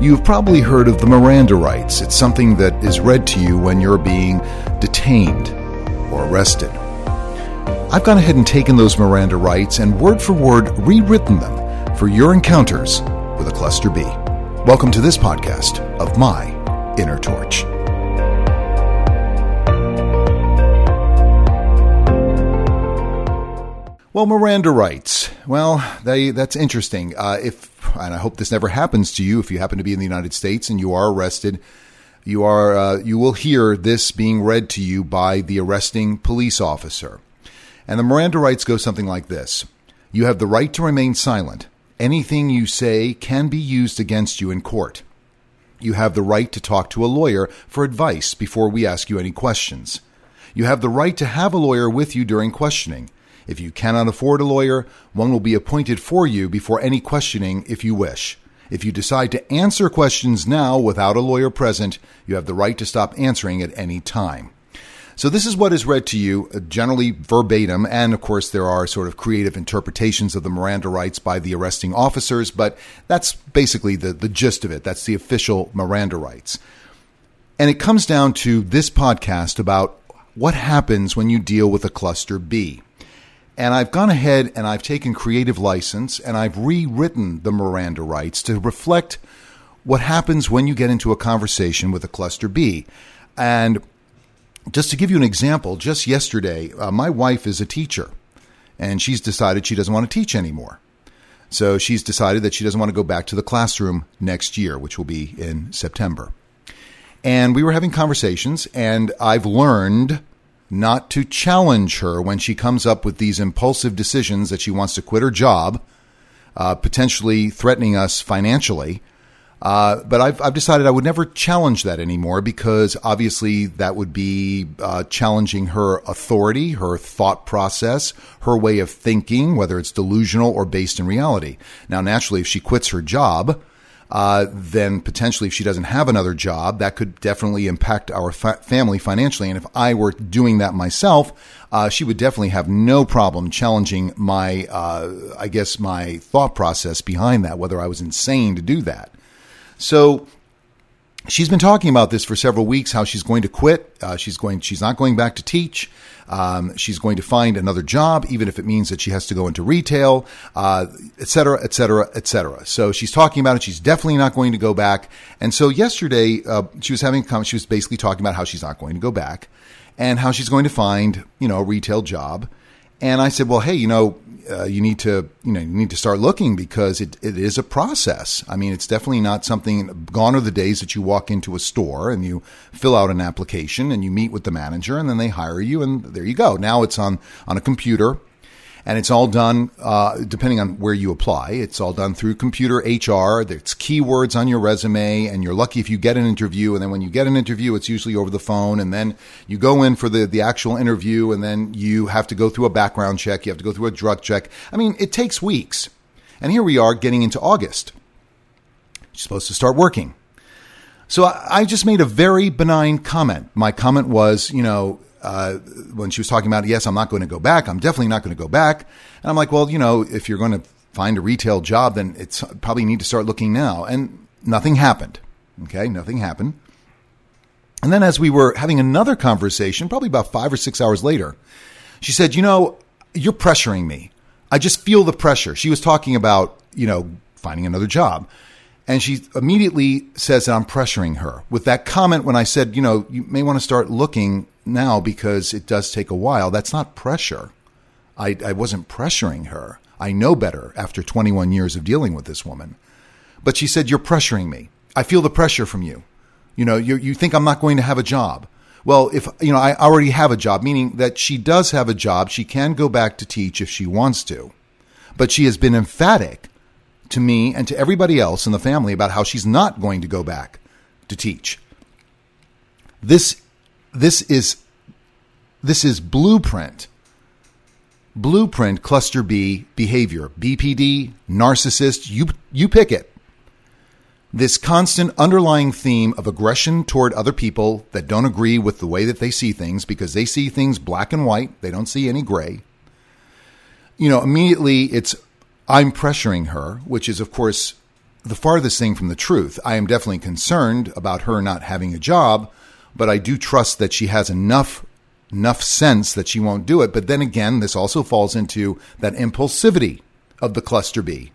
You've probably heard of the Miranda rights. It's something that is read to you when you're being detained or arrested. I've gone ahead and taken those Miranda rights and word for word rewritten them for your encounters with a cluster B. Welcome to this podcast of My Inner Torch. Well, Miranda rights. Well, they, that's interesting. Uh, if and I hope this never happens to you, if you happen to be in the United States and you are arrested, you are uh, you will hear this being read to you by the arresting police officer. And the Miranda rights go something like this: You have the right to remain silent. Anything you say can be used against you in court. You have the right to talk to a lawyer for advice before we ask you any questions. You have the right to have a lawyer with you during questioning. If you cannot afford a lawyer, one will be appointed for you before any questioning if you wish. If you decide to answer questions now without a lawyer present, you have the right to stop answering at any time. So, this is what is read to you, uh, generally verbatim, and of course, there are sort of creative interpretations of the Miranda rights by the arresting officers, but that's basically the, the gist of it. That's the official Miranda rights. And it comes down to this podcast about what happens when you deal with a cluster B. And I've gone ahead and I've taken creative license and I've rewritten the Miranda rights to reflect what happens when you get into a conversation with a cluster B. And just to give you an example, just yesterday, uh, my wife is a teacher and she's decided she doesn't want to teach anymore. So she's decided that she doesn't want to go back to the classroom next year, which will be in September. And we were having conversations, and I've learned not to challenge her when she comes up with these impulsive decisions that she wants to quit her job, uh, potentially threatening us financially. Uh, but I've, I've decided I would never challenge that anymore because obviously that would be uh, challenging her authority, her thought process, her way of thinking, whether it's delusional or based in reality. Now, naturally, if she quits her job, uh, then potentially if she doesn't have another job, that could definitely impact our fa- family financially. And if I were doing that myself, uh, she would definitely have no problem challenging my, uh, I guess, my thought process behind that, whether I was insane to do that. So she's been talking about this for several weeks. How she's going to quit. Uh, she's going. She's not going back to teach. Um, she's going to find another job, even if it means that she has to go into retail, uh, et cetera, et cetera, et cetera. So she's talking about it. She's definitely not going to go back. And so yesterday, uh, she was having. A comment. She was basically talking about how she's not going to go back, and how she's going to find you know a retail job. And I said, well, hey, you know, uh, you need to you know you need to start looking because it, it is a process. I mean, it's definitely not something. Gone are the days that you walk into a store and you fill out an application and you meet with the manager and then they hire you and there you go. Now it's on on a computer and it's all done uh, depending on where you apply. It's all done through computer HR. There's keywords on your resume, and you're lucky if you get an interview. And then when you get an interview, it's usually over the phone. And then you go in for the the actual interview, and then you have to go through a background check. You have to go through a drug check. I mean, it takes weeks. And here we are getting into August. You're supposed to start working. So I just made a very benign comment. My comment was, you know, uh, when she was talking about, yes, I'm not going to go back. I'm definitely not going to go back. And I'm like, well, you know, if you're going to find a retail job, then it's probably need to start looking now. And nothing happened. Okay, nothing happened. And then as we were having another conversation, probably about five or six hours later, she said, you know, you're pressuring me. I just feel the pressure. She was talking about, you know, finding another job. And she immediately says that I'm pressuring her with that comment when I said, you know, you may want to start looking now because it does take a while. That's not pressure. I, I wasn't pressuring her. I know better after 21 years of dealing with this woman. But she said, You're pressuring me. I feel the pressure from you. You know, you, you think I'm not going to have a job. Well, if, you know, I already have a job, meaning that she does have a job. She can go back to teach if she wants to. But she has been emphatic to me and to everybody else in the family about how she's not going to go back to teach. This this is this is blueprint blueprint cluster B behavior. BPD narcissist you you pick it. This constant underlying theme of aggression toward other people that don't agree with the way that they see things because they see things black and white they don't see any gray. You know immediately it's i'm pressuring her which is of course the farthest thing from the truth. I am definitely concerned about her not having a job, but I do trust that she has enough enough sense that she won't do it. But then again, this also falls into that impulsivity of the cluster B,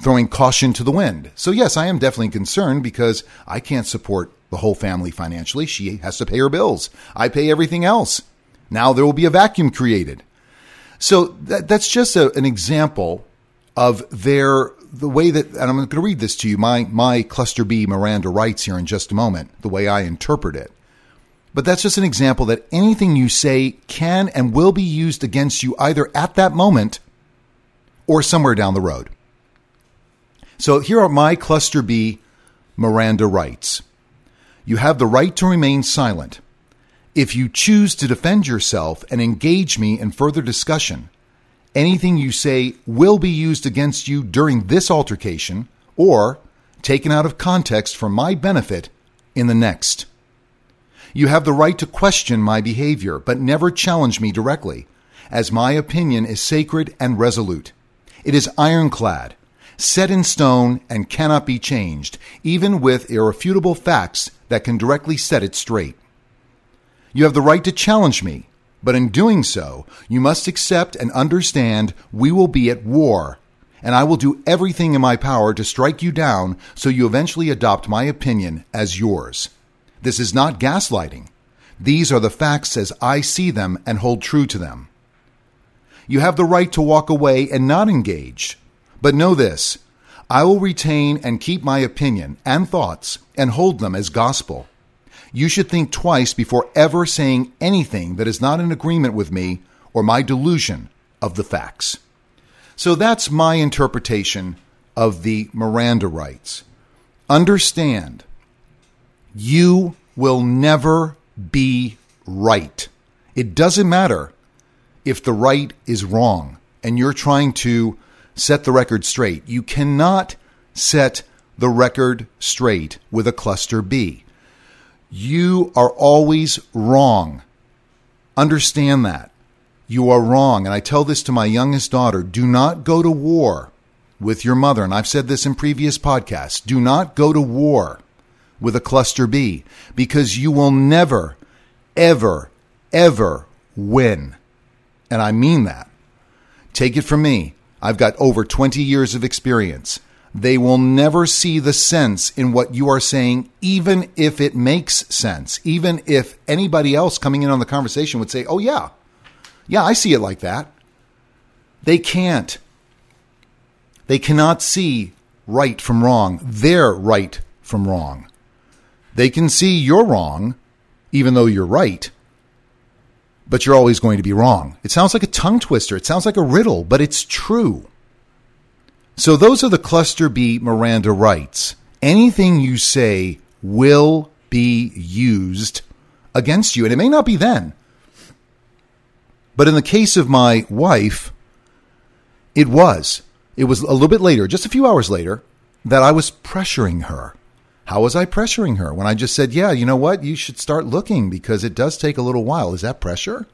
throwing caution to the wind. So yes, I am definitely concerned because I can't support the whole family financially. She has to pay her bills. I pay everything else. Now there will be a vacuum created. So that, that's just a, an example of their the way that, and I'm going to read this to you. My my cluster B Miranda rights here in just a moment. The way I interpret it. But that's just an example that anything you say can and will be used against you either at that moment or somewhere down the road. So here are my cluster B Miranda rights. You have the right to remain silent. If you choose to defend yourself and engage me in further discussion, anything you say will be used against you during this altercation or taken out of context for my benefit in the next. You have the right to question my behavior, but never challenge me directly, as my opinion is sacred and resolute. It is ironclad, set in stone, and cannot be changed, even with irrefutable facts that can directly set it straight. You have the right to challenge me, but in doing so, you must accept and understand we will be at war, and I will do everything in my power to strike you down so you eventually adopt my opinion as yours. This is not gaslighting. These are the facts as I see them and hold true to them. You have the right to walk away and not engage. But know this I will retain and keep my opinion and thoughts and hold them as gospel. You should think twice before ever saying anything that is not in agreement with me or my delusion of the facts. So that's my interpretation of the Miranda rights. Understand you will never be right. It doesn't matter if the right is wrong and you're trying to set the record straight. You cannot set the record straight with a cluster B. You are always wrong. Understand that. You are wrong. And I tell this to my youngest daughter do not go to war with your mother. And I've said this in previous podcasts do not go to war with a cluster B because you will never, ever, ever win. And I mean that. Take it from me. I've got over 20 years of experience. They will never see the sense in what you are saying, even if it makes sense. Even if anybody else coming in on the conversation would say, Oh, yeah, yeah, I see it like that. They can't. They cannot see right from wrong, their right from wrong. They can see you're wrong, even though you're right, but you're always going to be wrong. It sounds like a tongue twister. It sounds like a riddle, but it's true. So those are the cluster B Miranda rights. Anything you say will be used against you, and it may not be then. But in the case of my wife, it was. It was a little bit later, just a few hours later, that I was pressuring her. How was I pressuring her when I just said, yeah, you know what? You should start looking because it does take a little while. Is that pressure?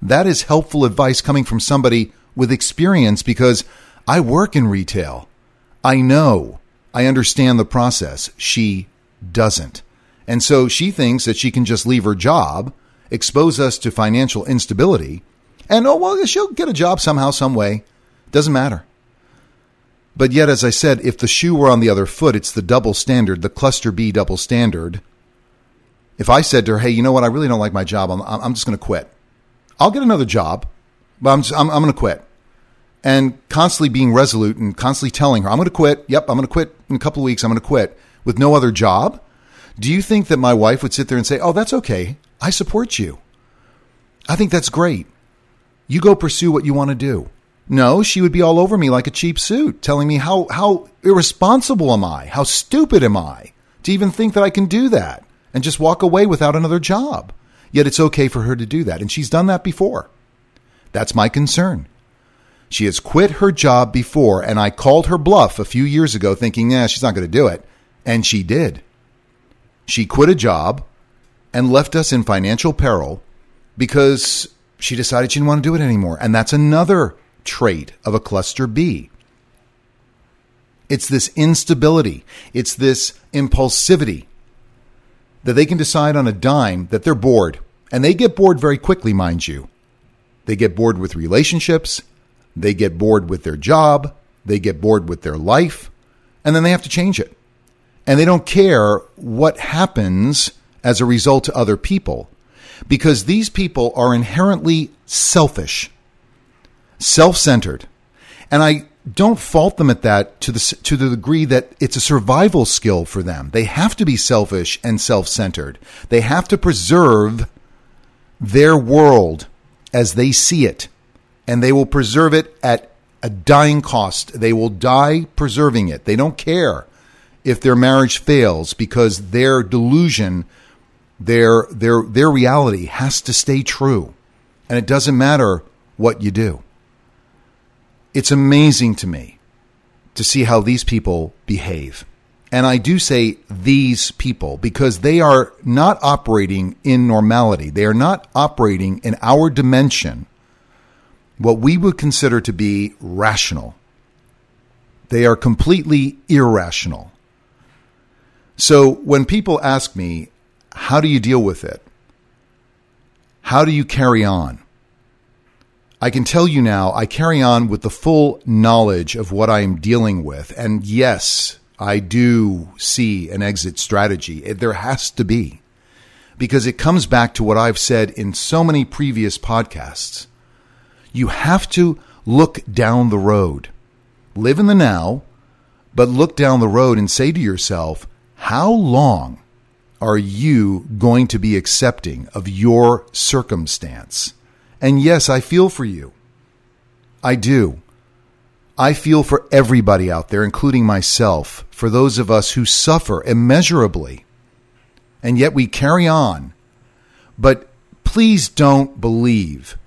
That is helpful advice coming from somebody with experience because I work in retail. I know. I understand the process. She doesn't. And so she thinks that she can just leave her job, expose us to financial instability, and oh, well, she'll get a job somehow, some way. Doesn't matter. But yet, as I said, if the shoe were on the other foot, it's the double standard, the cluster B double standard. If I said to her, hey, you know what? I really don't like my job. I'm, I'm just going to quit. I'll get another job, but I'm, I'm, I'm going to quit. And constantly being resolute and constantly telling her, I'm going to quit. Yep, I'm going to quit in a couple of weeks. I'm going to quit with no other job. Do you think that my wife would sit there and say, oh, that's okay. I support you. I think that's great. You go pursue what you want to do. No, she would be all over me like a cheap suit, telling me how, how irresponsible am I? How stupid am I to even think that I can do that and just walk away without another job? Yet it's okay for her to do that. And she's done that before. That's my concern. She has quit her job before, and I called her bluff a few years ago thinking, yeah, she's not going to do it. And she did. She quit a job and left us in financial peril because she decided she didn't want to do it anymore. And that's another trait of a cluster B. It's this instability. It's this impulsivity that they can decide on a dime that they're bored. And they get bored very quickly, mind you. They get bored with relationships. They get bored with their job. They get bored with their life. And then they have to change it. And they don't care what happens as a result to other people because these people are inherently selfish, self centered. And I don't fault them at that to the, to the degree that it's a survival skill for them. They have to be selfish and self centered. They have to preserve their world as they see it, and they will preserve it at a dying cost. They will die preserving it. They don't care if their marriage fails because their delusion, their their their reality has to stay true. And it doesn't matter what you do. It's amazing to me to see how these people behave. And I do say these people because they are not operating in normality. They are not operating in our dimension, what we would consider to be rational. They are completely irrational. So when people ask me, how do you deal with it? How do you carry on? I can tell you now, I carry on with the full knowledge of what I am dealing with. And yes, I do see an exit strategy. There has to be, because it comes back to what I've said in so many previous podcasts. You have to look down the road, live in the now, but look down the road and say to yourself, how long are you going to be accepting of your circumstance? And yes, I feel for you. I do. I feel for everybody out there, including myself, for those of us who suffer immeasurably. And yet we carry on. But please don't believe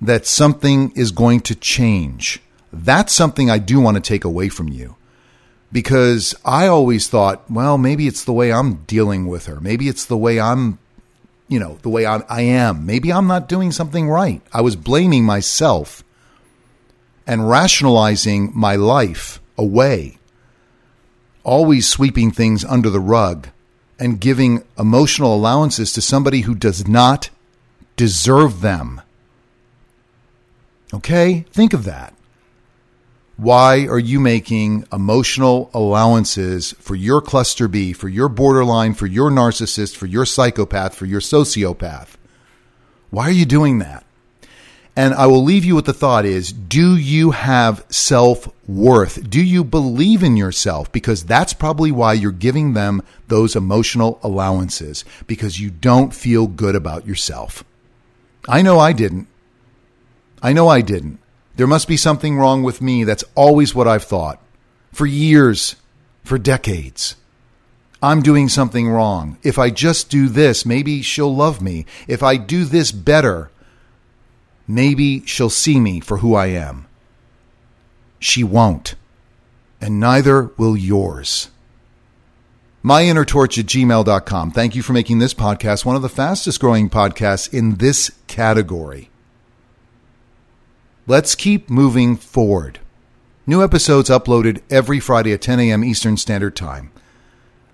that something is going to change. That's something I do want to take away from you. Because I always thought, well, maybe it's the way I'm dealing with her. Maybe it's the way I'm, you know, the way I'm, I am. Maybe I'm not doing something right. I was blaming myself and rationalizing my life away, always sweeping things under the rug and giving emotional allowances to somebody who does not deserve them. Okay? Think of that. Why are you making emotional allowances for your cluster B, for your borderline, for your narcissist, for your psychopath, for your sociopath? Why are you doing that? And I will leave you with the thought is, do you have self worth? Do you believe in yourself? Because that's probably why you're giving them those emotional allowances because you don't feel good about yourself. I know I didn't. I know I didn't. There must be something wrong with me. That's always what I've thought for years, for decades. I'm doing something wrong. If I just do this, maybe she'll love me. If I do this better, maybe she'll see me for who I am. She won't, and neither will yours. MyInnerTorch at gmail.com. Thank you for making this podcast one of the fastest growing podcasts in this category. Let's keep moving forward. New episodes uploaded every Friday at 10 a.m. Eastern Standard Time.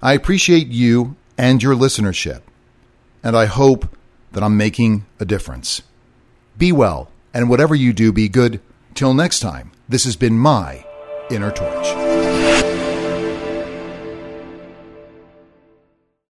I appreciate you and your listenership, and I hope that I'm making a difference. Be well, and whatever you do, be good. Till next time, this has been my Inner Torch.